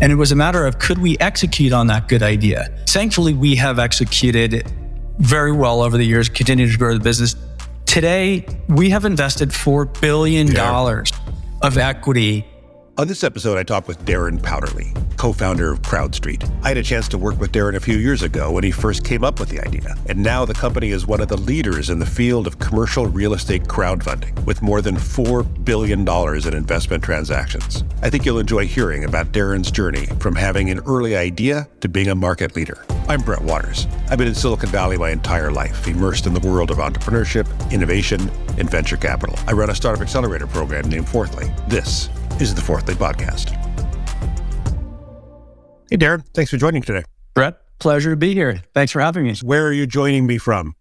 And it was a matter of could we execute on that good idea? Thankfully, we have executed very well over the years, continued to grow the business. Today, we have invested $4 billion yeah. of equity on this episode, I talked with Darren Powderly, co founder of CrowdStreet. I had a chance to work with Darren a few years ago when he first came up with the idea. And now the company is one of the leaders in the field of commercial real estate crowdfunding, with more than $4 billion in investment transactions. I think you'll enjoy hearing about Darren's journey from having an early idea to being a market leader. I'm Brett Waters. I've been in Silicon Valley my entire life, immersed in the world of entrepreneurship, innovation, and venture capital. I run a startup accelerator program named Fourthly. This is the Fourthly Podcast. Hey, Darren, thanks for joining today. Brett, pleasure to be here. Thanks for having me. Where are you joining me from?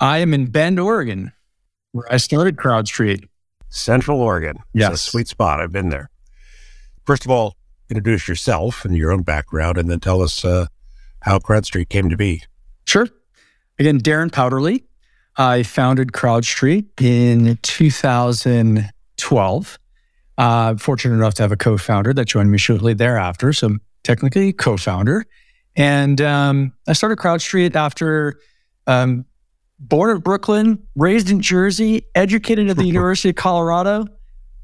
I am in Bend, Oregon, where I started CrowdStreet. Central Oregon. Yes. It's a sweet spot. I've been there. First of all, introduce yourself and your own background, and then tell us uh, how CrowdStreet came to be. Sure. Again, Darren Powderly. I founded CrowdStreet in 2012. Uh, fortunate enough to have a co-founder that joined me shortly thereafter. So technically co-founder. And um, I started CrowdStreet after um, born in Brooklyn, raised in Jersey, educated at the University of Colorado.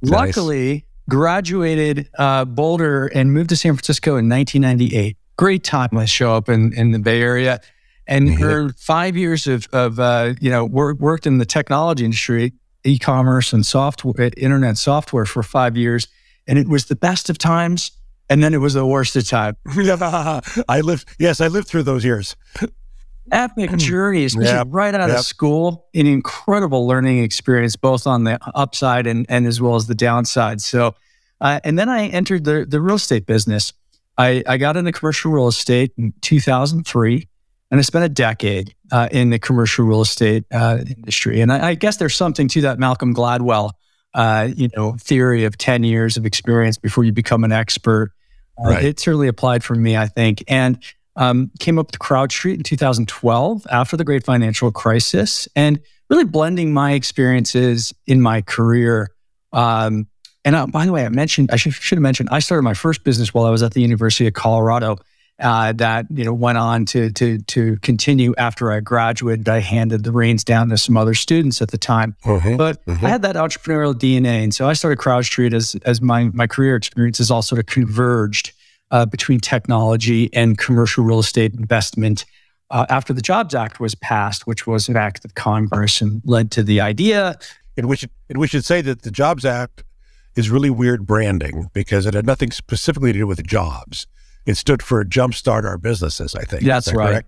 Nice. Luckily, graduated uh, Boulder and moved to San Francisco in 1998. Great time to show up in, in the Bay Area. And mm-hmm. earned five years of, of uh, you know, work, worked in the technology industry e-commerce and software, internet software for five years, and it was the best of times, and then it was the worst of time. I lived, yes, I lived through those years. Epic journey, especially yep. right out yep. of school, an incredible learning experience, both on the upside and, and as well as the downside. So, uh, and then I entered the the real estate business. I, I got into commercial real estate in 2003 and I spent a decade uh, in the commercial real estate uh, industry. And I, I, guess there's something to that Malcolm Gladwell, uh, you know, theory of 10 years of experience before you become an expert. Uh, right. It certainly applied for me, I think. And um, came up to CrowdStreet in 2012 after the great financial crisis and really blending my experiences in my career. Um, and uh, by the way, I mentioned, I should, should have mentioned, I started my first business while I was at the University of Colorado uh, that you know went on to to to continue after I graduated. I handed the reins down to some other students at the time, mm-hmm, but mm-hmm. I had that entrepreneurial DNA, and so I started CrowdStreet as as my my career experiences all sort of converged uh, between technology and commercial real estate investment. Uh, after the Jobs Act was passed, which was an act of Congress and led to the idea. And we should, and we should say that the Jobs Act is really weird branding because it had nothing specifically to do with jobs it stood for jumpstart our businesses, I think. That's that right.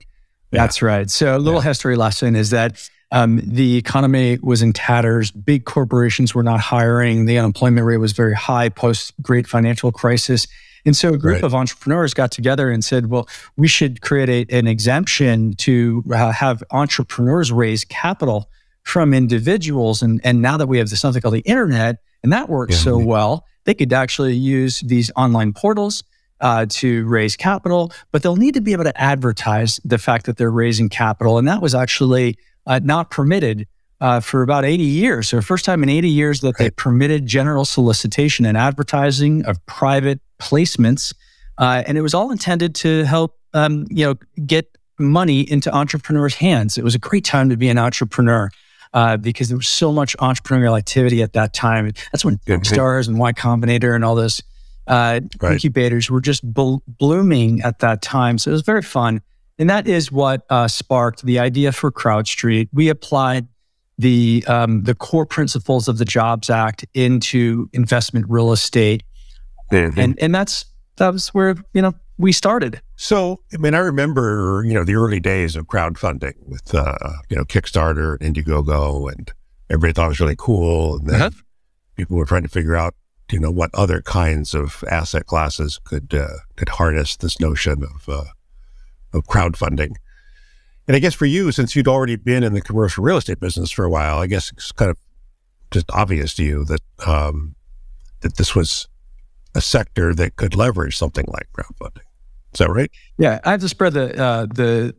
Yeah. That's right. So a little yeah. history lesson is that um, the economy was in tatters. Big corporations were not hiring. The unemployment rate was very high post great financial crisis. And so a group right. of entrepreneurs got together and said, well, we should create a, an exemption to uh, have entrepreneurs raise capital from individuals. And, and now that we have this, something called the internet, and that works yeah. so well, they could actually use these online portals uh, to raise capital, but they'll need to be able to advertise the fact that they're raising capital. And that was actually uh, not permitted uh, for about 80 years. So, first time in 80 years that they permitted general solicitation and advertising of private placements. Uh, and it was all intended to help, um, you know, get money into entrepreneurs' hands. It was a great time to be an entrepreneur. Uh, because there was so much entrepreneurial activity at that time. That's when Stars and Y Combinator and all those uh, right. incubators were just bl- blooming at that time. So it was very fun. And that is what uh, sparked the idea for CrowdStreet. We applied the um, the core principles of the Jobs Act into investment real estate, mm-hmm. and and that's that was where you know we started. So I mean, I remember you know the early days of crowdfunding with uh, you know Kickstarter and Indiegogo, and everybody thought it was really cool, and then uh-huh. people were trying to figure out you know what other kinds of asset classes could uh, could harness this notion of uh, of crowdfunding. And I guess for you, since you'd already been in the commercial real estate business for a while, I guess it's kind of just obvious to you that um, that this was a sector that could leverage something like crowdfunding. Is that right? Yeah, I have to spread the uh, the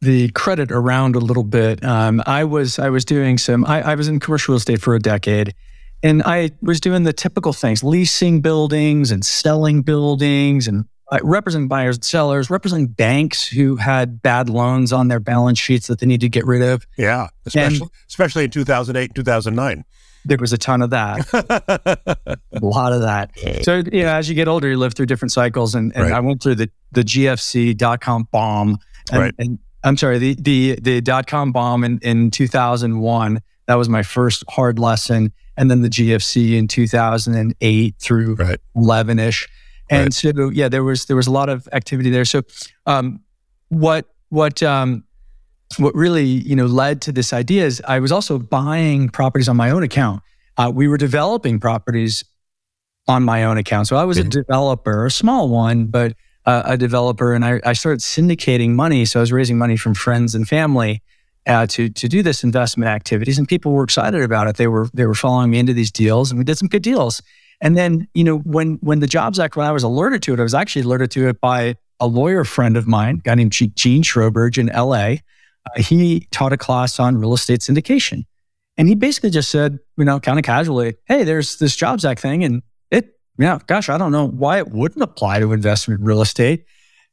the credit around a little bit. Um, I was I was doing some. I, I was in commercial real estate for a decade, and I was doing the typical things, leasing buildings and selling buildings and uh, representing buyers and sellers, representing banks who had bad loans on their balance sheets that they need to get rid of. Yeah, especially and especially in 2008, 2009. There was a ton of that, a lot of that. So you know, as you get older, you live through different cycles, and, and right. I went through the the GFC dot com bomb, and, right. and I'm sorry, the the the dot com bomb in, in 2001. That was my first hard lesson, and then the GFC in 2008 through right. 11 ish. And right. so, yeah, there was there was a lot of activity there. So, um, what what um, what really you know led to this idea is I was also buying properties on my own account. Uh, we were developing properties on my own account. So I was a mm-hmm. developer, a small one, but uh, a developer, and I, I, started syndicating money. So I was raising money from friends and family uh, to to do this investment activities, and people were excited about it. They were they were following me into these deals, and we did some good deals. And then, you know, when when the Jobs Act, when I was alerted to it, I was actually alerted to it by a lawyer friend of mine, a guy named Gene Schroberg in LA. Uh, he taught a class on real estate syndication. And he basically just said, you know, kind of casually, hey, there's this Jobs Act thing. And it, yeah, gosh, I don't know why it wouldn't apply to investment real estate.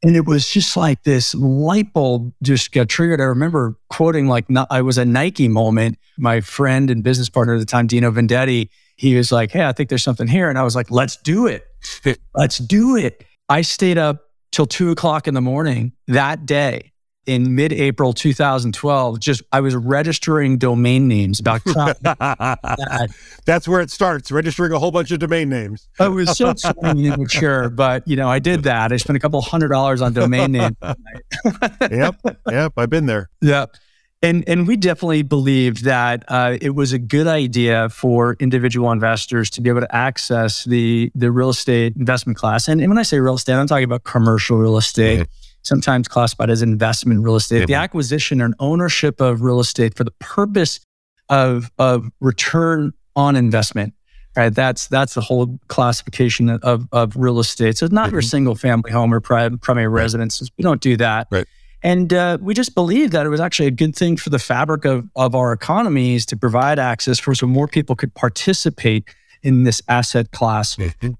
And it was just like this light bulb just got triggered. I remember quoting like I was a Nike moment. My friend and business partner at the time, Dino Vendetti, he was like, Hey, I think there's something here. And I was like, Let's do it. Let's do it. I stayed up till two o'clock in the morning that day in mid April 2012. Just I was registering domain names about. That's where it starts, registering a whole bunch of domain names. I was so immature, but you know, I did that. I spent a couple hundred dollars on domain names. yep. Yep. I've been there. Yep. And and we definitely believed that uh, it was a good idea for individual investors to be able to access the the real estate investment class. And, and when I say real estate, I'm talking about commercial real estate. Sometimes classified as investment real estate, mm-hmm. the acquisition and ownership of real estate for the purpose of of return on investment. Right, that's that's the whole classification of of real estate. So it's not mm-hmm. your single family home or primary right. residences. We don't do that. Right. And uh, we just believed that it was actually a good thing for the fabric of, of our economies to provide access for so more people could participate in this asset class. Mm-hmm.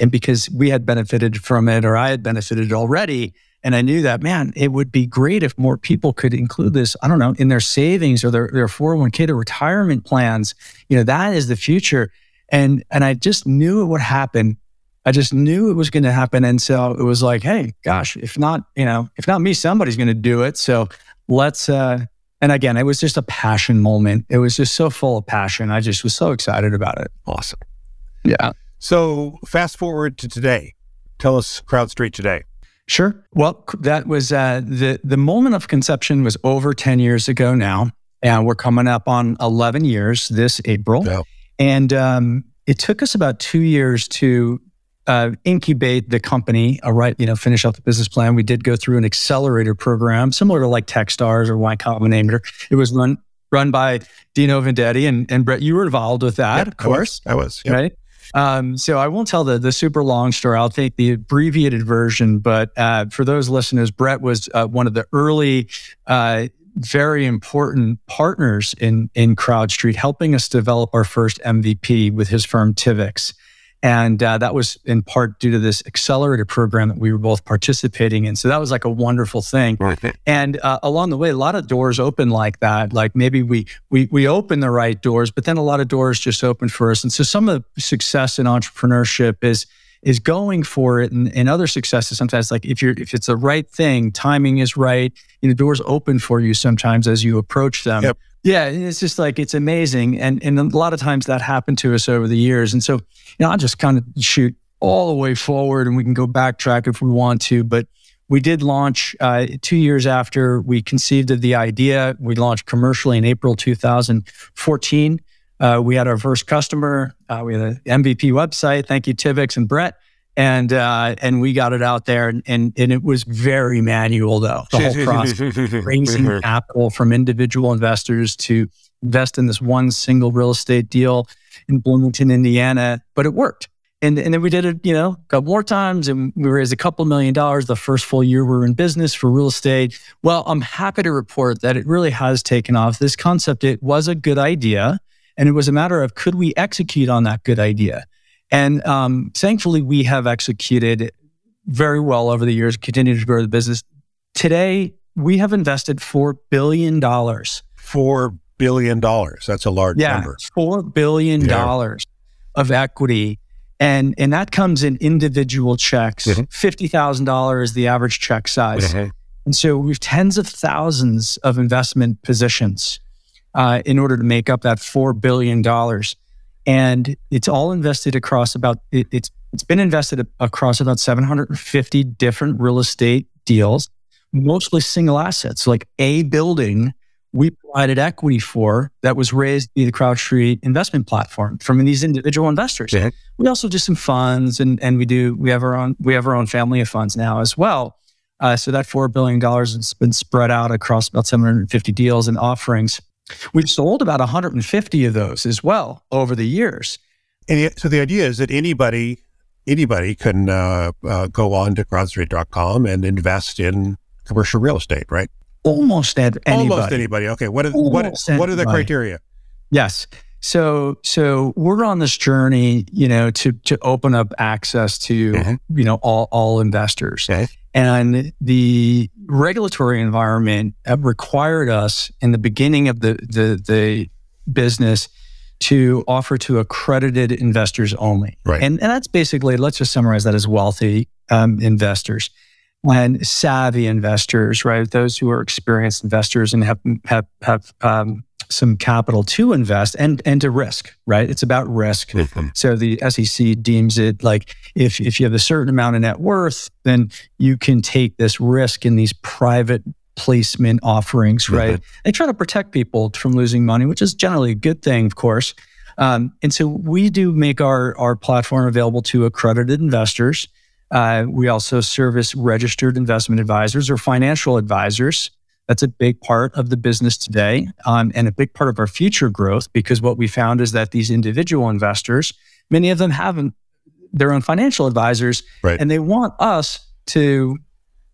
And because we had benefited from it, or I had benefited already, and I knew that, man, it would be great if more people could include this, I don't know, in their savings or their, their 401k, their retirement plans. You know, that is the future. And and I just knew it would happen I just knew it was going to happen. And so it was like, hey, gosh, if not, you know, if not me, somebody's going to do it. So let's, uh, and again, it was just a passion moment. It was just so full of passion. I just was so excited about it. Awesome. Yeah. So fast forward to today. Tell us CrowdStreet today. Sure. Well, that was uh, the the moment of conception was over ten years ago now, and we're coming up on eleven years this April. Yeah. And um, it took us about two years to uh, incubate the company, uh, right, you know, finish out the business plan. We did go through an accelerator program, similar to like Techstars or Y Combinator. It was run run by Dino Vendetti and, and Brett. You were involved with that, yep, of course. I was. I was yep. Right. Um, so I won't tell the the super long story. I'll take the abbreviated version. But uh, for those listeners, Brett was uh, one of the early uh, very important partners in in CrowdStreet, helping us develop our first MVP with his firm Tivix. And uh, that was in part due to this accelerator program that we were both participating in. So that was like a wonderful thing. Right. And uh, along the way, a lot of doors open like that. Like maybe we we we open the right doors, but then a lot of doors just open for us. And so some of the success in entrepreneurship is is going for it and, and other successes sometimes like if you're if it's the right thing timing is right you know doors open for you sometimes as you approach them yep. Yeah, it's just like it's amazing, and and a lot of times that happened to us over the years, and so you know I'll just kind of shoot all the way forward, and we can go backtrack if we want to, but we did launch uh, two years after we conceived of the idea. We launched commercially in April 2014. Uh, we had our first customer. Uh, we had an MVP website. Thank you, Tivix and Brett and uh, and we got it out there, and, and, and it was very manual though the whole process, raising capital from individual investors to invest in this one single real estate deal in Bloomington, Indiana, but it worked. And, and then we did it, you know, a couple more times and we raised a couple million dollars the first full year we were in business for real estate. Well, I'm happy to report that it really has taken off. This concept, it was a good idea. And it was a matter of could we execute on that good idea? And um, thankfully, we have executed very well over the years, continued to grow the business. Today, we have invested $4 billion. $4 billion. That's a large yeah, number. $4 billion yeah. of equity. And, and that comes in individual checks. Mm-hmm. $50,000 is the average check size. Mm-hmm. And so we've tens of thousands of investment positions uh, in order to make up that $4 billion. And it's all invested across about, it, it's, it's been invested across about 750 different real estate deals, mostly single assets, like a building we provided equity for that was raised via the CrowdStreet investment platform from these individual investors. Yeah. We also do some funds and, and we do, we have our own, we have our own family of funds now as well. Uh, so that $4 billion has been spread out across about 750 deals and offerings. We've sold about 150 of those as well over the years. And so the idea is that anybody anybody can uh, uh, go on to crowdstreet.com and invest in commercial real estate, right? Almost anybody. Almost anybody. Okay. What are, what, what are the criteria? Yes. So so we're on this journey, you know, to to open up access to mm-hmm. you know all all investors. Okay. And the regulatory environment required us in the beginning of the, the, the business to offer to accredited investors only. Right. And, and that's basically, let's just summarize that as wealthy um, investors and savvy investors, right? Those who are experienced investors and have, have, have um, some capital to invest and and to risk, right? It's about risk. Mm-hmm. So the SEC deems it like if if you have a certain amount of net worth, then you can take this risk in these private placement offerings, right? Mm-hmm. They try to protect people from losing money, which is generally a good thing, of course. Um, and so we do make our our platform available to accredited investors. Uh, we also service registered investment advisors or financial advisors that's a big part of the business today um, and a big part of our future growth because what we found is that these individual investors, many of them have their own financial advisors, right. and they want us to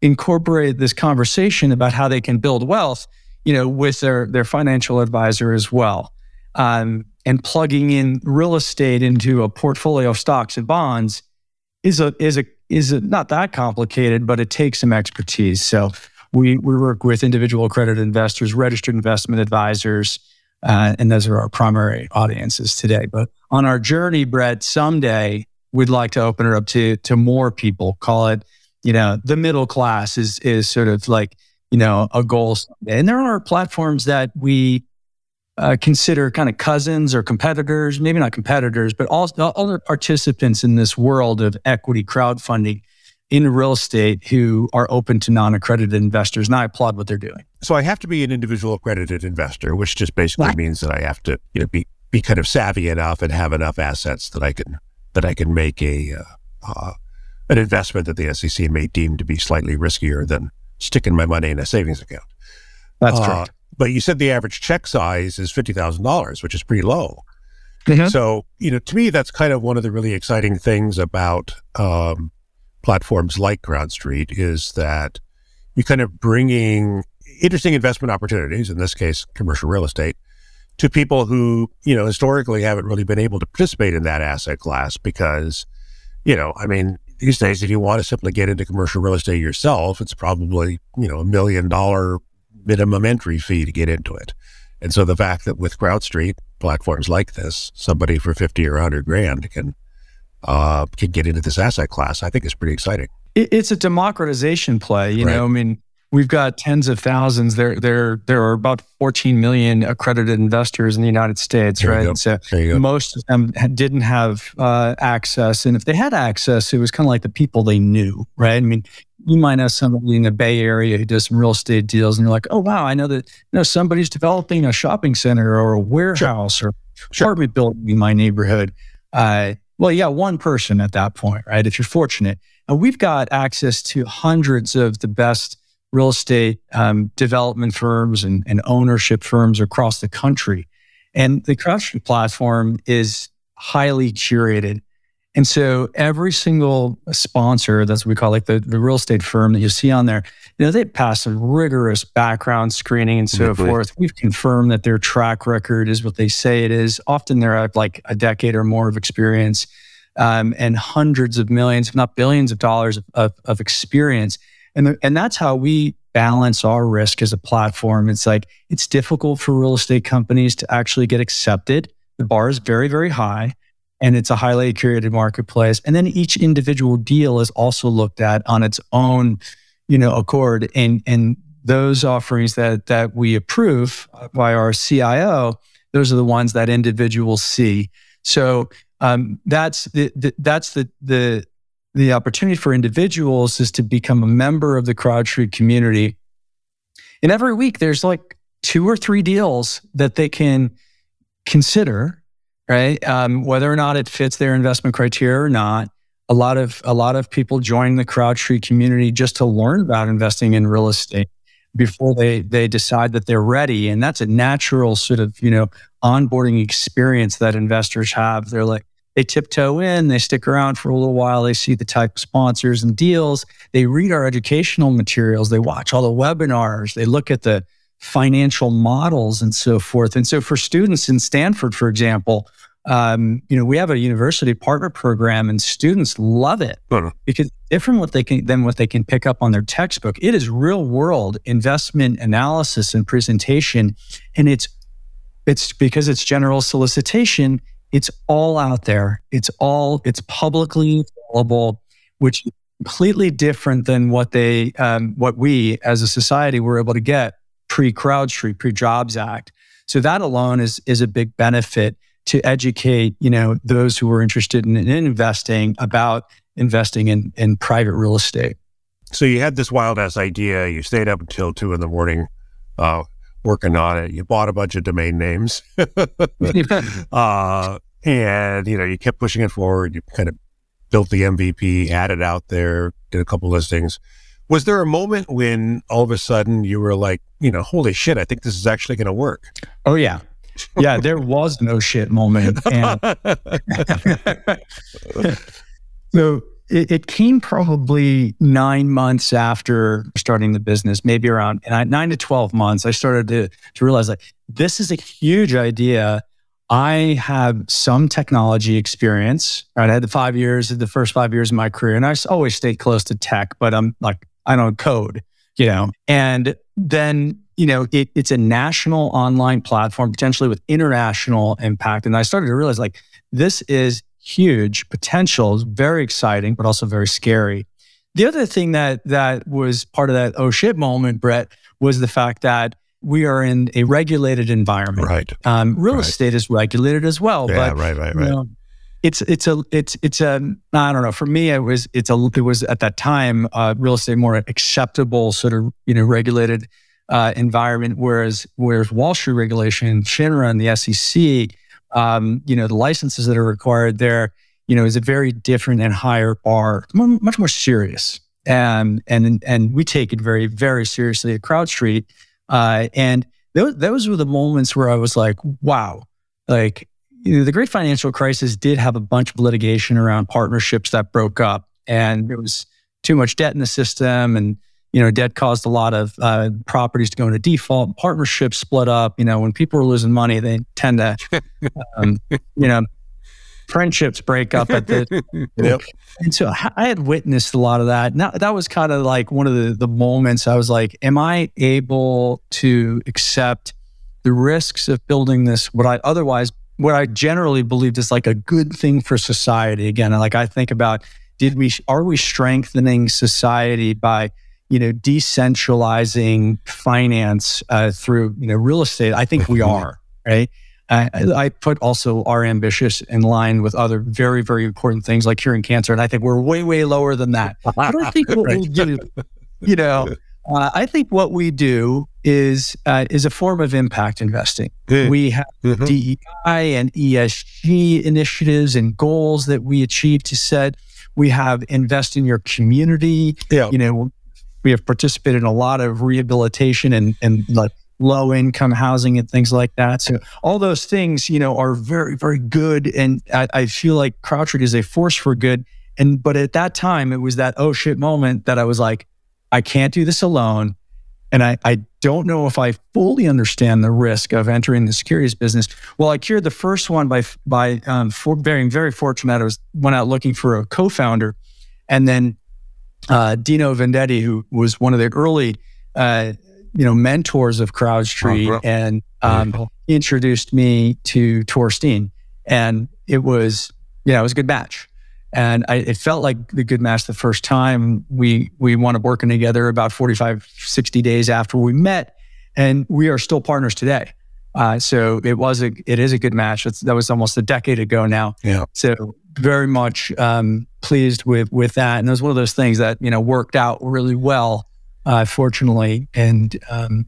incorporate this conversation about how they can build wealth, you know, with their their financial advisor as well. Um, and plugging in real estate into a portfolio of stocks and bonds is a is a is a, not that complicated, but it takes some expertise. So we, we work with individual accredited investors, registered investment advisors, uh, and those are our primary audiences today. But on our journey, Brett, someday we'd like to open it up to to more people. Call it, you know, the middle class is is sort of like you know a goal. And there are platforms that we uh, consider kind of cousins or competitors, maybe not competitors, but all other participants in this world of equity crowdfunding in real estate who are open to non-accredited investors. And I applaud what they're doing. So I have to be an individual accredited investor, which just basically what? means that I have to, you know, be be kind of savvy enough and have enough assets that I can that I can make a uh, uh, an investment that the SEC may deem to be slightly riskier than sticking my money in a savings account. That's uh, correct. But you said the average check size is fifty thousand dollars, which is pretty low. Mm-hmm. So you know, to me, that's kind of one of the really exciting things about um, platforms like CrowdStreet is that you're kind of bringing interesting investment opportunities, in this case, commercial real estate, to people who, you know, historically haven't really been able to participate in that asset class because, you know, I mean, these days, if you want to simply get into commercial real estate yourself, it's probably, you know, a million dollar minimum entry fee to get into it. And so the fact that with CrowdStreet platforms like this, somebody for 50 or 100 grand can uh, can get into this asset class, I think is pretty exciting. It's a democratization play. You right. know, I mean, we've got tens of thousands. There, there, there are about 14 million accredited investors in the United States, there right? So most of them didn't have uh, access, and if they had access, it was kind of like the people they knew, right? I mean, you might have somebody in the Bay Area who does some real estate deals, and you're like, oh wow, I know that you know somebody's developing a shopping center or a warehouse sure. or sure. apartment building in my neighborhood. Uh, well, yeah, one person at that point, right? If you're fortunate. And we've got access to hundreds of the best real estate um, development firms and, and, ownership firms across the country. And the CrowdStreet platform is highly curated. And so every single sponsor, that's what we call like the, the real estate firm that you see on there, you know, they pass some rigorous background screening and so forth. We've confirmed that their track record is what they say it is. Often they're at like a decade or more of experience. um, and hundreds of millions, if not billions of dollars of, of, of experience. And, the, and that's how we balance our risk as a platform. It's like it's difficult for real estate companies to actually get accepted. The bar is very, very high and it's a highly curated marketplace. And then each individual deal is also looked at on its own, you know, accord. And and those offerings that that we approve by our CIO, those are the ones that individuals see. So um, that's the, the, that's the the the opportunity for individuals is to become a member of the CrowdStreet community. And every week there's like two or three deals that they can consider, right? Um, whether or not it fits their investment criteria or not. A lot of a lot of people join the CrowdStreet community just to learn about investing in real estate before they they decide that they're ready. And that's a natural sort of, you know, onboarding experience that investors have. They're like, they tiptoe in, they stick around for a little while, they see the type of sponsors and deals, they read our educational materials, they watch all the webinars, they look at the financial models and so forth. And so for students in Stanford, for example, um, you know, we have a university partner program and students love it because different what they can than what they can pick up on their textbook. It is real world investment analysis and presentation. And it's it's because it's general solicitation it's all out there. It's all, it's publicly available, which is completely different than what they, um, what we as a society were able to get pre CrowdStreet, pre Jobs Act. So that alone is, is a big benefit to educate, you know, those who are interested in, in investing about investing in, in private real estate. So you had this wild ass idea. You stayed up until two in the morning, uh, working on it. You bought a bunch of domain names, uh, and you know you kept pushing it forward. You kind of built the MVP, added out there, did a couple listings. Was there a moment when all of a sudden you were like, you know, holy shit, I think this is actually going to work? Oh yeah, yeah. There was no shit moment. And so it, it, came probably nine months after starting the business, maybe around nine to 12 months. I started to, to realize like, this is a huge idea. I have some technology experience. Right? I had the five years, the first five years of my career, and I always stayed close to tech, but I'm like, I don't code, you know. And then, you know, it, it's a national online platform, potentially with international impact. And I started to realize like, this is huge potential, very exciting, but also very scary. The other thing that that was part of that oh shit moment, Brett, was the fact that we are in a regulated environment. Right. Um, real right. estate is regulated as well. Yeah, but, right, right, right. You know, it's it's a it's it's a I don't know. For me, it was it's a it was at that time uh, real estate more acceptable sort of you know regulated uh, environment, whereas whereas Wall Street regulation, FINRA, and the SEC um, you know, the licenses that are required there, you know, is a very different and higher bar, much more serious. And and and we take it very very seriously at CrowdStreet. Uh, and those those were the moments where I was like, wow, like you know, the great financial crisis did have a bunch of litigation around partnerships that broke up, and there was too much debt in the system, and you know, debt caused a lot of uh, properties to go into default. Partnerships split up. You know, when people are losing money, they tend to, um, you know, friendships break up at the. yep. And so I had witnessed a lot of that. Now that was kind of like one of the the moments I was like, "Am I able to accept the risks of building this? What I otherwise, what I generally believed is like a good thing for society. Again, like I think about, did we are we strengthening society by you know, decentralizing finance uh, through, you know, real estate, I think we are, right? I, I, put also our ambitious in line with other very, very important things like curing cancer. And I think we're way, way lower than that. I don't think what right. we do, you know, uh, I think what we do is uh, is a form of impact investing. Mm. We have mm-hmm. DEI and ESG initiatives and goals that we achieve to set. We have invest in your community. Yeah. You know, we have participated in a lot of rehabilitation and, and like low income housing and things like that. So all those things, you know, are very, very good. And I, I feel like CrowdStreet is a force for good. And but at that time, it was that oh shit moment that I was like, I can't do this alone. And I, I don't know if I fully understand the risk of entering the securities business. Well, I cured the first one by by um, for being very fortunate. I was went out looking for a co-founder, and then uh, Dino Vendetti, who was one of the early uh, you know mentors of CrowdStreet, oh, and um, introduced me to Tore Steen, and it was yeah, it was a good match. And I, it felt like the good match the first time we we wound up working together about 45, 60 days after we met. And we are still partners today. Uh, so it was a it is a good match. It's, that was almost a decade ago now. Yeah. So very much um, pleased with with that. And it was one of those things that you know worked out really well, uh, fortunately. And um,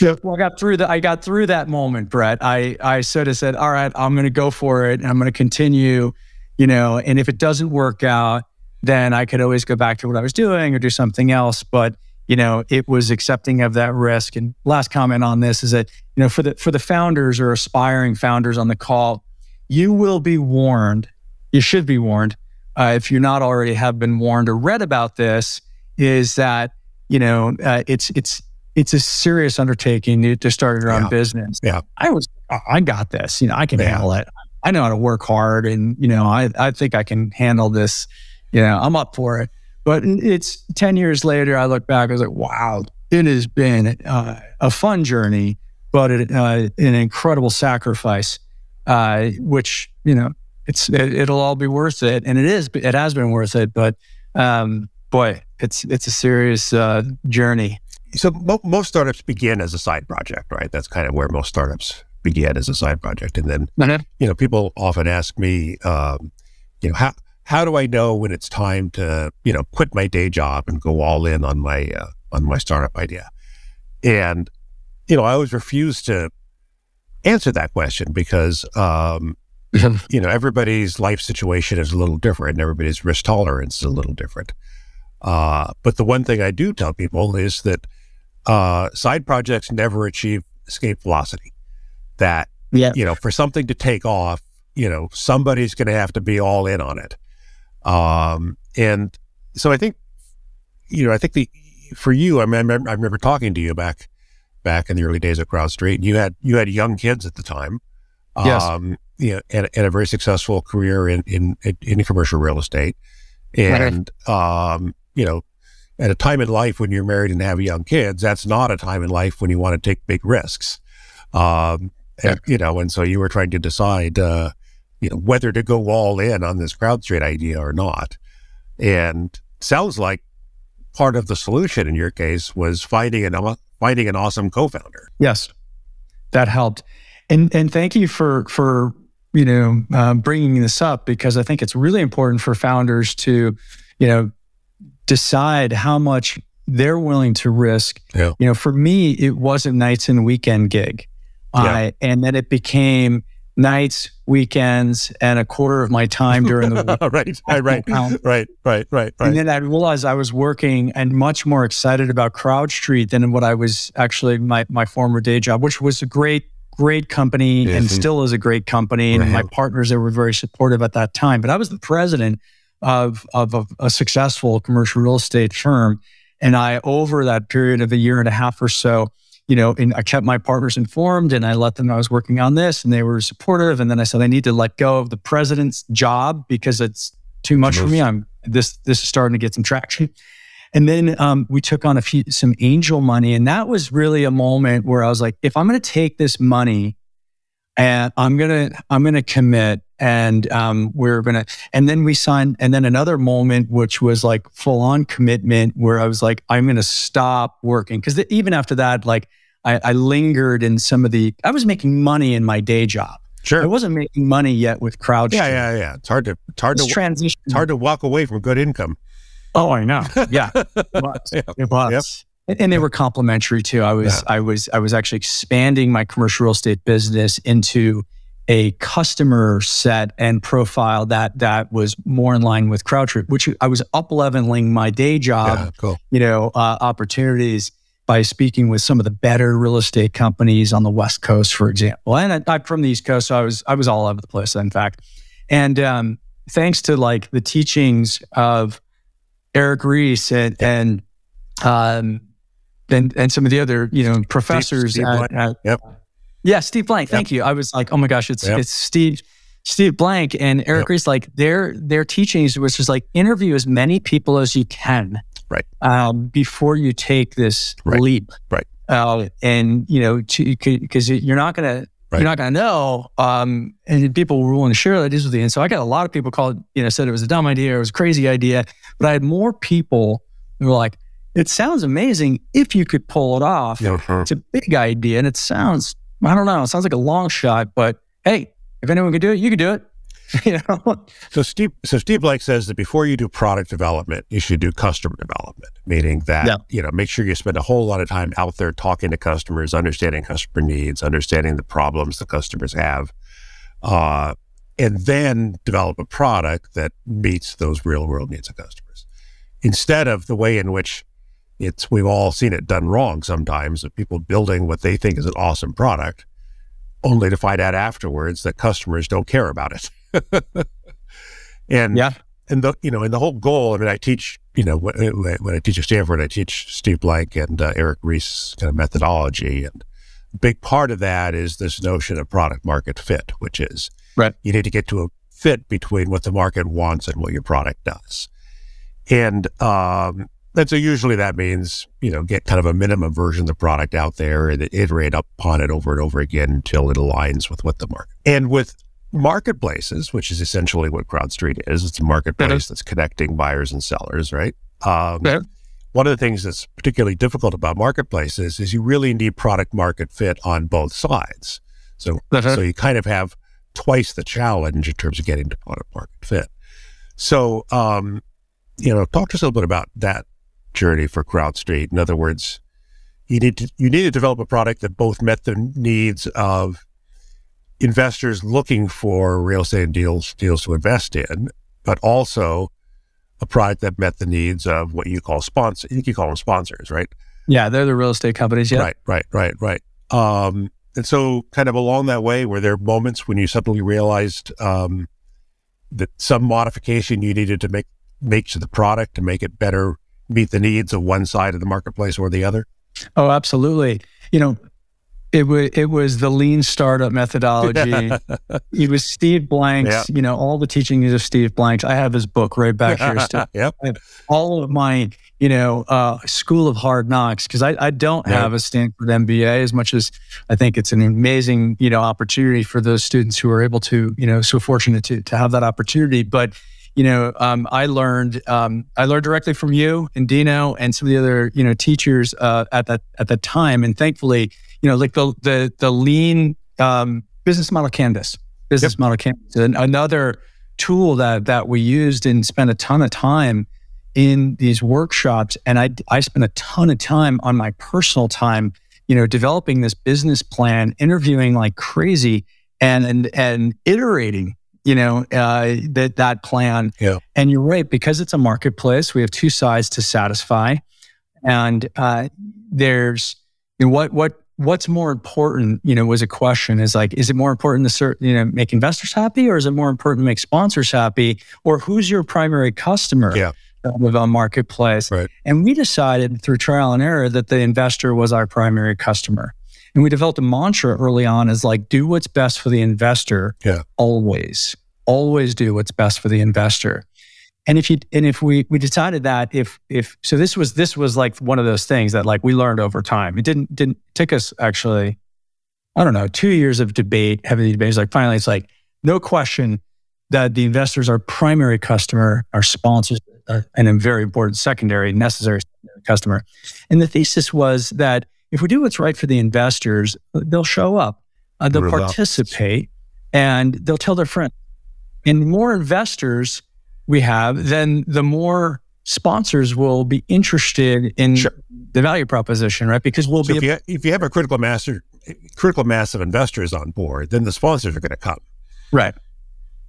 yeah. Well, I got through that. I got through that moment, Brett. I I sort of said, "All right, I'm going to go for it, and I'm going to continue." You know, and if it doesn't work out, then I could always go back to what I was doing or do something else. But you know, it was accepting of that risk. And last comment on this is that you know, for the for the founders or aspiring founders on the call, you will be warned. You should be warned uh, if you're not already have been warned or read about this. Is that you know, uh, it's it's it's a serious undertaking to start your own yeah. business. Yeah, I was I got this. You know, I can yeah. handle it. I know how to work hard and, you know, I, I think I can handle this. You know, I'm up for it. But it's 10 years later, I look back, I was like, wow, it has been uh, a fun journey, but it, uh, an incredible sacrifice, uh, which, you know, it's, it, will all be worth it. And it is, it has been worth it. But um, boy, it's, it's a serious uh, journey. So mo- most startups begin as a side project, right? That's kind of where most startups began as a side project. And then, uh-huh. you know, people often ask me, um, you know, how, how do I know when it's time to, you know, quit my day job and go all in on my, uh, on my startup idea? And, you know, I always refuse to answer that question because, um, you know, everybody's life situation is a little different and everybody's risk tolerance is a little different. Uh, but the one thing I do tell people is that uh, side projects never achieve escape velocity that, yeah. you know, for something to take off, you know, somebody's going to have to be all in on it. Um, and so I think, you know, I think the, for you, I remember, I remember talking to you back, back in the early days of CrowdStreet. You had, you had young kids at the time. Yes. Um, you know, and, and a very successful career in, in, in commercial real estate. And, right. um, you know, at a time in life when you're married and have young kids, that's not a time in life when you want to take big risks. Um, and, you know, and so you were trying to decide, uh, you know, whether to go all in on this CrowdStreet idea or not. And sounds like part of the solution in your case was finding an finding an awesome co-founder. Yes, that helped. And and thank you for for you know uh, bringing this up because I think it's really important for founders to you know decide how much they're willing to risk. Yeah. You know, for me, it was a nights and weekend gig. Yeah. Uh, and then it became nights, weekends, and a quarter of my time during the week. right, right, um, right, right, right, right, And then I realized I was working and much more excited about CrowdStreet than what I was actually my my former day job, which was a great, great company yes, and still is a great company. And my partners that were very supportive at that time. But I was the president of of a, a successful commercial real estate firm, and I over that period of a year and a half or so you know, and I kept my partners informed and I let them know I was working on this and they were supportive. And then I said, I need to let go of the president's job because it's too much for me. I'm this, this is starting to get some traction. And then um, we took on a few, some angel money. And that was really a moment where I was like, if I'm going to take this money and I'm going to, I'm going to commit and um, we're gonna and then we signed and then another moment which was like full on commitment where i was like i'm gonna stop working because even after that like I, I, lingered in some of the i was making money in my day job sure i wasn't making money yet with crowd yeah yeah yeah it's hard to it's hard to transition it's hard to walk away from good income oh i know yeah it was, yeah. It was. Yep. And they were complementary too. I was, yeah. I was, I was actually expanding my commercial real estate business into a customer set and profile that that was more in line with CrowdStreet, which I was up leveling my day job, yeah, cool. you know, uh, opportunities by speaking with some of the better real estate companies on the West Coast, for example. And I, am from the East Coast, so I was I was all over the place, in fact. And um, thanks to like the teachings of Eric Ries and, and um, and and some of the other you know professors. Steve at, at, yep. Yeah, Steve Blank. Thank you. I was like, oh my gosh, it's Yep. it's Steve. Steve Blank and Eric Yep. Ries, like their their teachings was just like interview as many people as you can, Right. Um, before you take this Right. leap, Right. Uh, and you know, because you're not gonna Right. you're not gonna know. Um, and people were willing to share ideas with you, and so I got a lot of people called, you know, said it was a dumb idea, it was a crazy idea, but I had more people who were like, it sounds amazing if you could pull it off. Mhm. It's a big idea, and it sounds I don't know, it sounds like a long shot, but hey, if anyone can do it, you can do it. you know, So Steve, so Steve Blank says that before you do product development, you should do customer development, meaning that Yeah. you know make sure you spend a whole lot of time out there talking to customers, understanding customer needs, understanding the problems the customers have, uh, and then develop a product that meets those real world needs of customers. Instead of the way in which it's we've all seen it done wrong sometimes of people building what they think is an awesome product, only to find out afterwards that customers don't care about it. and Yeah. and the you know and the whole goal. I mean, I teach you know when, when I teach at Stanford, I teach Steve Blank and uh, Eric Ries kind of methodology, and a big part of that is this notion of product market fit, which is Right. You need to get to a fit between what the market wants and what your product does, and um, and so usually that means you know get kind of a minimum version of the product out there and iterate upon it over and over again until it aligns with what the market and with marketplaces, which is essentially what CrowdStreet is. It's a marketplace that's connecting buyers and sellers, right? Um, Yeah. One of the things that's particularly difficult about marketplaces is you really need product market fit on both sides. So, Uh-huh. so you kind of have twice the challenge in terms of getting to product market fit. So, um, you know, talk to us a little bit about that journey for CrowdStreet. In other words, you need to you need to develop a product that both met the needs of investors looking for real estate deals deals to invest in, but also a product that met the needs of what you call sponsors. You call them sponsors, right? yeah, they're the real estate companies. Yeah, Right, right, right, right. Um, and so, kind of along that way, were there moments when you suddenly realized um, that some modification you needed to make make to the product to make it better meet the needs of one side of the marketplace or the other? Oh, absolutely. You know, it was it was the lean startup methodology. it was Steve Blank's. You know, all the teachings of Steve Blank's. I have his book right back here. Still. yep. all of my, you know, uh, school of hard knocks because I, I don't Yeah. have a Stanford MBA as much as I think it's an amazing, you know, opportunity for those students who are able to, you know, so fortunate to to have that opportunity. But you know, um, I learned um, I learned directly from you and Dino and some of the other, you know, teachers uh, at that at that time, and thankfully, you know, like the the the lean um, business model canvas, business model canvas, and another tool that that we used and spent a ton of time in these workshops. And I, I spent a ton of time on my personal time you know developing this business plan interviewing like crazy and and, and iterating you know uh, that that plan. Yeah. and you're right because it's a marketplace we have two sides to satisfy. And uh, there's you know, what what what's more important you know was a question is like is it more important to ser- you know make investors happy or is it more important to make sponsors happy or who's your primary customer Yeah. of a marketplace Right. and we decided through trial and error that the investor was our primary customer and we developed a mantra early on is like do what's best for the investor Yeah. always always do what's best for the investor and if you and if we we decided that if if so this was this was like one of those things that like we learned over time. It didn't didn't take us actually i don't know two years of debate heavy debate it's like finally it's like no question that the investors are primary customer our sponsors are, and a very important secondary necessary customer. And the thesis was that if we do what's right for the investors they'll show up uh, they'll participate and they'll tell their friends. And more investors we have, then the more sponsors will be interested in Sure. the value proposition, right? Because we'll So be if you, if you have a critical mass, critical mass of investors on board, then the sponsors are going to come. right.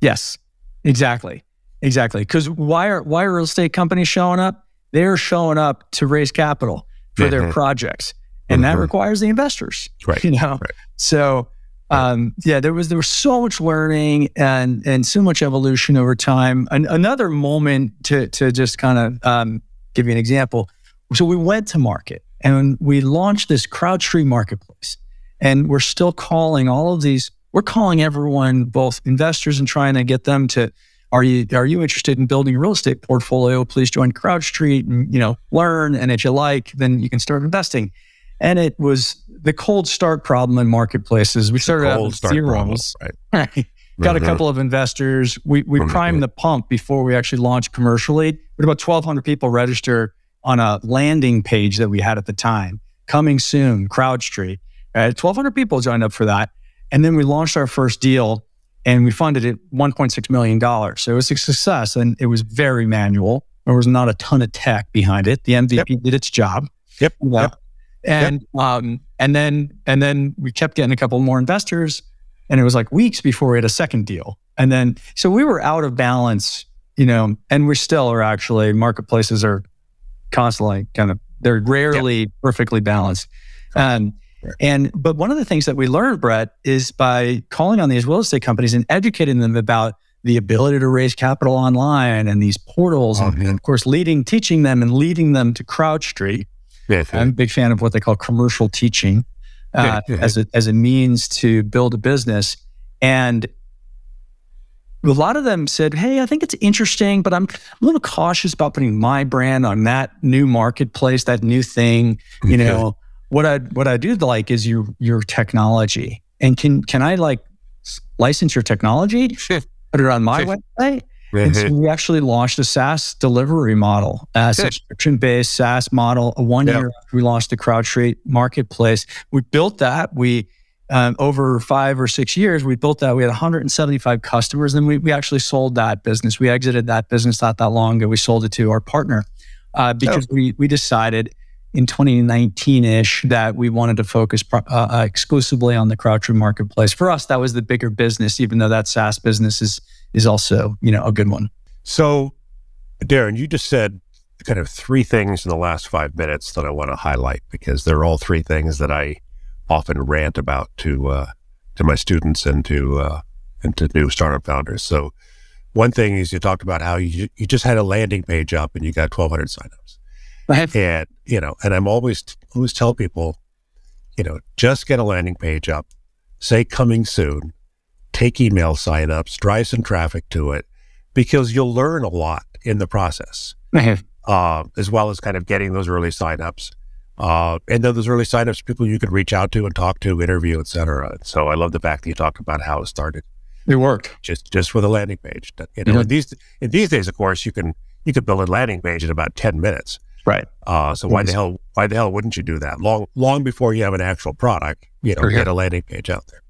Yes, exactly, exactly. Because why are why are real estate companies showing up? They're showing up to raise capital for their Mhm. projects, and that Mhm. requires the investors. Right, You know. right. So. Um, yeah, there was there was so much learning and and so much evolution over time. An, another moment to to just kind of um, give you an example. So we went to market And we launched this CrowdStreet marketplace. And we're still calling all of these, we're calling everyone, both investors and trying to get them to, are you are you interested in building a real estate portfolio? Please join CrowdStreet and you know learn. And if you like, then you can start investing. And it was the cold start problem in marketplaces. We started out with zeros. Problem, right. Got mm-hmm. a couple of investors. We we mm-hmm. primed the pump before we actually launched commercially. We had about 1,200 people register on a landing page that we had at the time. Coming soon, CrowdStreet. Right? 1,200 people joined up for that. And then we launched our first deal and we funded it $1.6 million. So it was a success and it was very manual. There was not a ton of tech behind it. The MVP yep. did its job. Yep. yep. And yep. um, and then and then we kept getting a couple more investors and it was like weeks before we had a second deal. And then, so we were out of balance, you know, and we still are actually, marketplaces are constantly kind of, they're rarely yeah. perfectly balanced. Um, and, but one of the things that we learned, Brett, is by calling on these real estate companies and educating them about the ability to raise capital online and these portals, oh, and, and, of course, leading, teaching them and leading them to CrowdStreet. I'm a big fan of what they call commercial teaching uh, as a as a means to build a business. And a lot of them said, "Hey, I think it's interesting, but I'm a little cautious about putting my brand on that new marketplace, that new thing. You know, what I what I do like is your your technology, and can can I like license your technology, put it on my website?" And so we actually launched a SaaS delivery model, a subscription based SaaS model. One year we launched the CrowdStreet marketplace. We built that. We um, over five or six years, we built that. We had 175 customers, and we, we actually sold that business. We exited that business not that long ago. We sold it to our partner uh, because oh. we we decided in 2019 ish that we wanted to focus uh, uh, exclusively on the CrowdStreet marketplace. For us, that was the bigger business, even though that SaaS business is is also, you know, a good one. So, Darren, you just said kind of three things in the last five minutes that I want to highlight because they're all three things that I often rant about to uh, to my students and to uh, and to new startup founders. So, one thing is you talked about how you you just had a landing page up and you got 1,200 signups. And you know, and I'm always always tell people, you know, just get a landing page up, say coming soon, take email signups, drive some traffic to it, because you'll learn a lot in the process, uh, as well as kind of getting those early signups. Uh, and then those early signups, people you could reach out to and talk to, interview, etc. So I love the fact that you talked about how it started. It worked just just with a landing page. You know, mm-hmm. in these in these days, of course, you can you could build a landing page in about ten minutes. Right. Uh, so why the hell why the hell wouldn't you do that long long before you have an actual product? You know, get a landing page out there.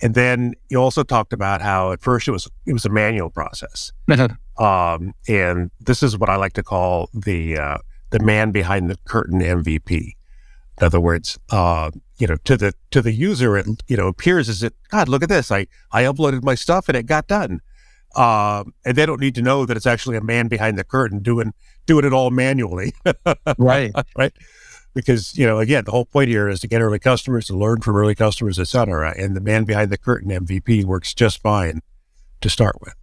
And then you also talked about how at first it was it was a manual process, um, and this is what I like to call the uh, the man behind the curtain MVP. In other words, uh, you know, to the to the user, it you know appears as it God, look at this, I I uploaded my stuff and it got done, uh, and they don't need to know that it's actually a man behind the curtain doing doing it all manually, right? right? Because you know again the whole point here is to get early customers to learn from early customers et cetera and the man behind the curtain mvp works just fine to start with.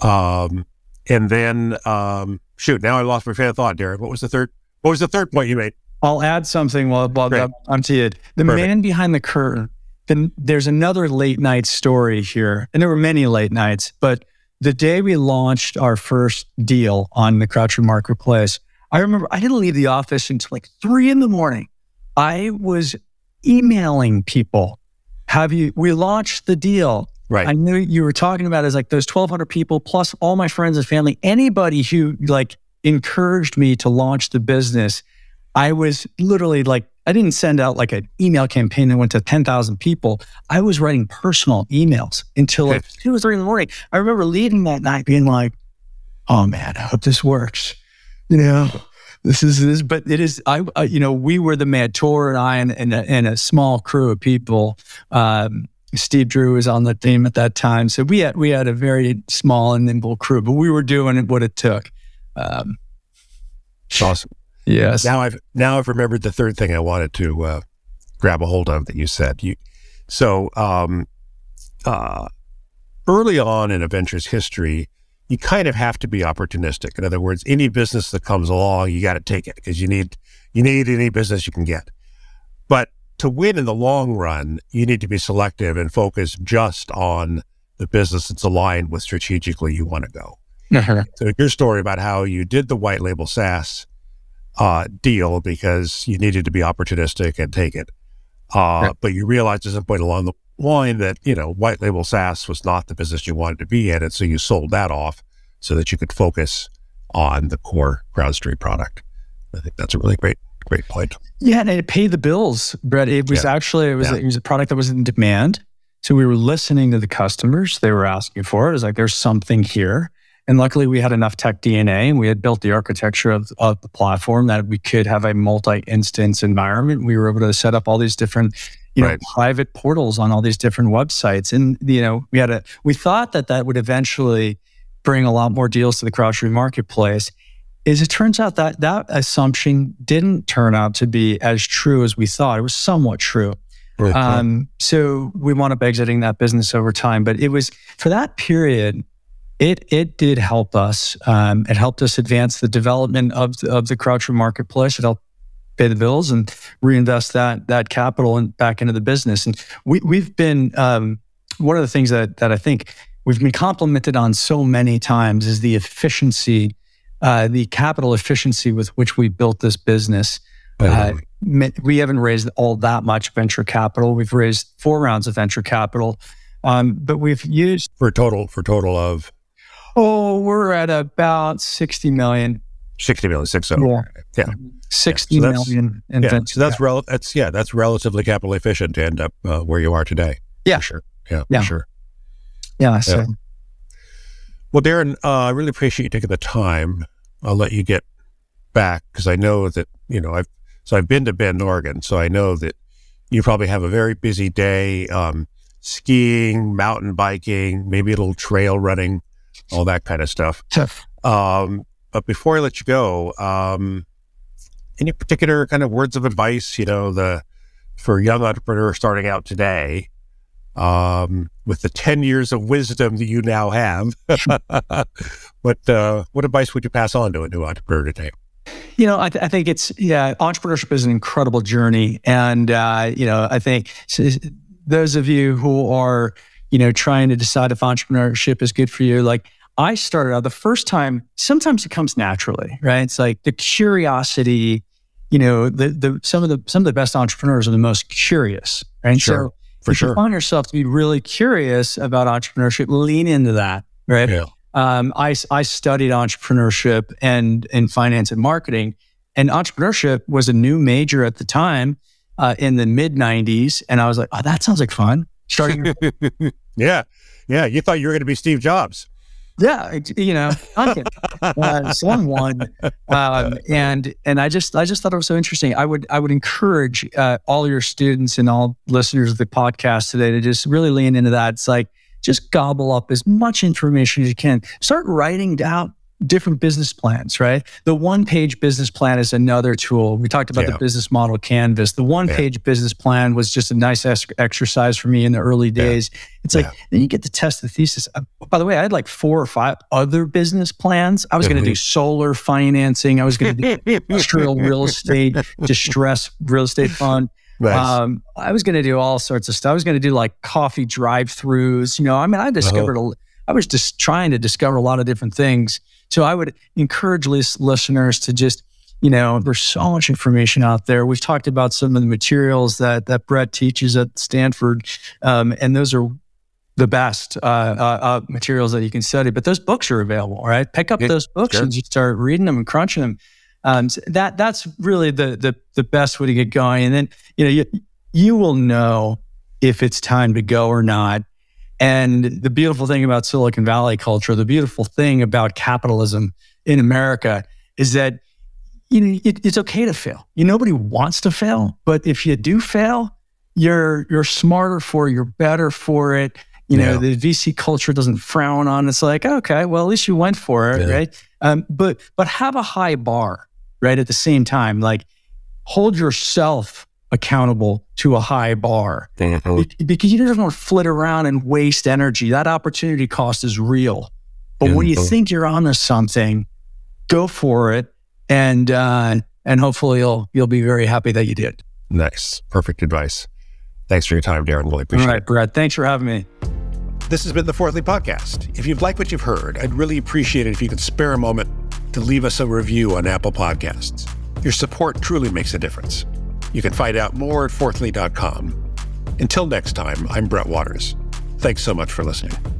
Um, and then um, shoot now i lost my train of thought darren. What was the third what was the third point you made? I'll add something while, while i'm to it the Perfect. man behind the curtain then there's another late night story here and there were many late nights but the day we launched our first deal on the CrowdStreet marketplace I remember I didn't leave the office until like three in the morning. I was emailing people. Have you, we launched the deal. Right. I knew you were talking about is like those 1200 people plus all my friends and family, anybody who like encouraged me to launch the business. I was literally like, I didn't send out like an email campaign that went to 10,000 people. I was writing personal emails until like two or three in the morning. I remember leaving that night being like, oh man, I hope this works you know, this is this, but it is, I, uh, you know, we were the man, Tore and I, and, and, a, and a small crew of people. Um, Steve Drew was on the team at that time. So we had, we had a very small and nimble crew, but we were doing what it took. Um, awesome. Yes. Now I've, now I've remembered the third thing I wanted to, uh, grab a hold of that you said. You, so, um, uh, early on in a venture's history, you kind of have to be opportunistic. In other words, any business that comes along, you got to take it because you need you need any business you can get. But to win in the long run, you need to be selective and focus just on the business that's aligned with strategically you want to go. Uh-huh. So your story about how you did the white label SaaS uh, deal because you needed to be opportunistic and take it, uh, right. but you realized at some point along the line that you know white label SaaS was not the business you wanted to be in, and so you sold that off so that you could focus on the core CrowdStreet product. I think that's a really great great point. Yeah, and it paid the bills, Brett. It was yeah. actually it was yeah. it was a product that was in demand. So we were listening to the customers. They were asking for it. It was like there's something here. And luckily, we had enough tech DNA and we had built the architecture of, of the platform that we could have a multi instance environment. We were able to set up all these different you know, right. private portals on all these different websites. And, you know, we had a, we thought that that would eventually bring a lot more deals to the CrowdStreet marketplace. is it turns out that that assumption didn't turn out to be as true as we thought. It was somewhat true. Right. Um, so we wound up exiting that business over time, but it was for that period it it did help us. Um, it helped us advance the development of the, of the CrowdStreet marketplace. It helped pay the bills and reinvest that that capital and back into the business. And we we've been um, one of the things that that I think we've been complimented on so many times is the efficiency, uh, the capital efficiency with which we built this business. Uh, we haven't raised all that much venture capital. We've raised four rounds of venture capital, um, but we've used for total for total of Oh, we're at about 60 million. 60 million, six oh. Yeah. yeah. 60 yeah. So million in yeah. So that's rel- that's yeah, that's relatively capital efficient to end up uh, where you are today. Yeah. For sure. Yeah, yeah. sure. Yeah. So. Yeah. Well, Darren, uh, I really appreciate you taking the time. I'll let you get back because I know that, you know, I've, so I've been to Bend, Oregon. So I know that you probably have a very busy day um, skiing, mountain biking, maybe a little trail running all that kind of stuff. Tough. Um, but before I let you go, um, any particular kind of words of advice, you know, the for young entrepreneurs starting out today, um, with the ten years of wisdom that you now have, what uh, what advice would you pass on to a new entrepreneur today? You know, I, th- I, think it's yeah, entrepreneurship is an incredible journey, and uh, you know, I think those of you who are you know trying to decide if entrepreneurship is good for you, like I started out the first time, sometimes it comes naturally, right? It's like the curiosity, you know, the the some of the some of the best entrepreneurs are the most curious, right? Sure. So for sure. you find yourself to be really curious about entrepreneurship, lean into that, right? Yeah. Um, I, I studied entrepreneurship and, and finance and marketing, and entrepreneurship was a new major at the time uh, in the mid 90s. And I was like, oh, that sounds like fun. Starting. yeah. Yeah. You thought you were going to be Steve Jobs. Yeah, you know, uh, someone, um, and and I just I just thought it was so interesting. I would I would encourage uh, all your students and all listeners of the podcast today to just really lean into that. It's like just gobble up as much information as you can. Start writing down different business plans, right? The one page business plan is another tool. We talked about yeah. the business model canvas. The one page yeah. business plan was just a nice exercise for me in the early days. Yeah. It's like, then you get to test the thesis. Uh, by the way, I had like four or five other business plans. I was going to do solar financing. I was going to do industrial real estate, distress real estate fund. Nice. Um, I was going to do all sorts of stuff. I was going to do like coffee drive-throughs. You know, I mean, I discovered uh-huh. a, I was just trying to discover a lot of different things so I would encourage listeners to just, you know, there's so much information out there. We've talked about some of the materials that that Brett teaches at Stanford, um, and those are the best uh, uh, uh, materials that you can study. But those books are available, right? Pick up those books sure. and just start reading them and crunching them. Um, so that that's really the, the the best way to get going. And then you know you you will know if it's time to go or not and the beautiful thing about Silicon Valley culture, the beautiful thing about capitalism in America is that you know it, it's okay to fail. You nobody wants to fail, but if you do fail, you're you're smarter for it, you're better for it. You know, yeah. the VC culture doesn't frown on. It's like, okay, well, at least you went for it, yeah. right? Um, but but have a high bar, right? At the same time, like hold yourself accountable to a high bar mm-hmm. because you don't want to flit around and waste energy. That opportunity cost is real. But when you think you're onto something, go for it, and uh, and hopefully you'll you'll be very happy that you did. Nice, perfect advice. Thanks for your time, Darren. Really appreciate it. All right, Brad. Thanks for having me. This has been the Fourthly Podcast. If you've liked what you've heard, I'd really appreciate it if you could spare a moment to leave us a review on Apple Podcasts. Your support truly makes a difference. You can find out more at fourthly.com. Until next time, I'm Brett Waters. Thanks so much for listening.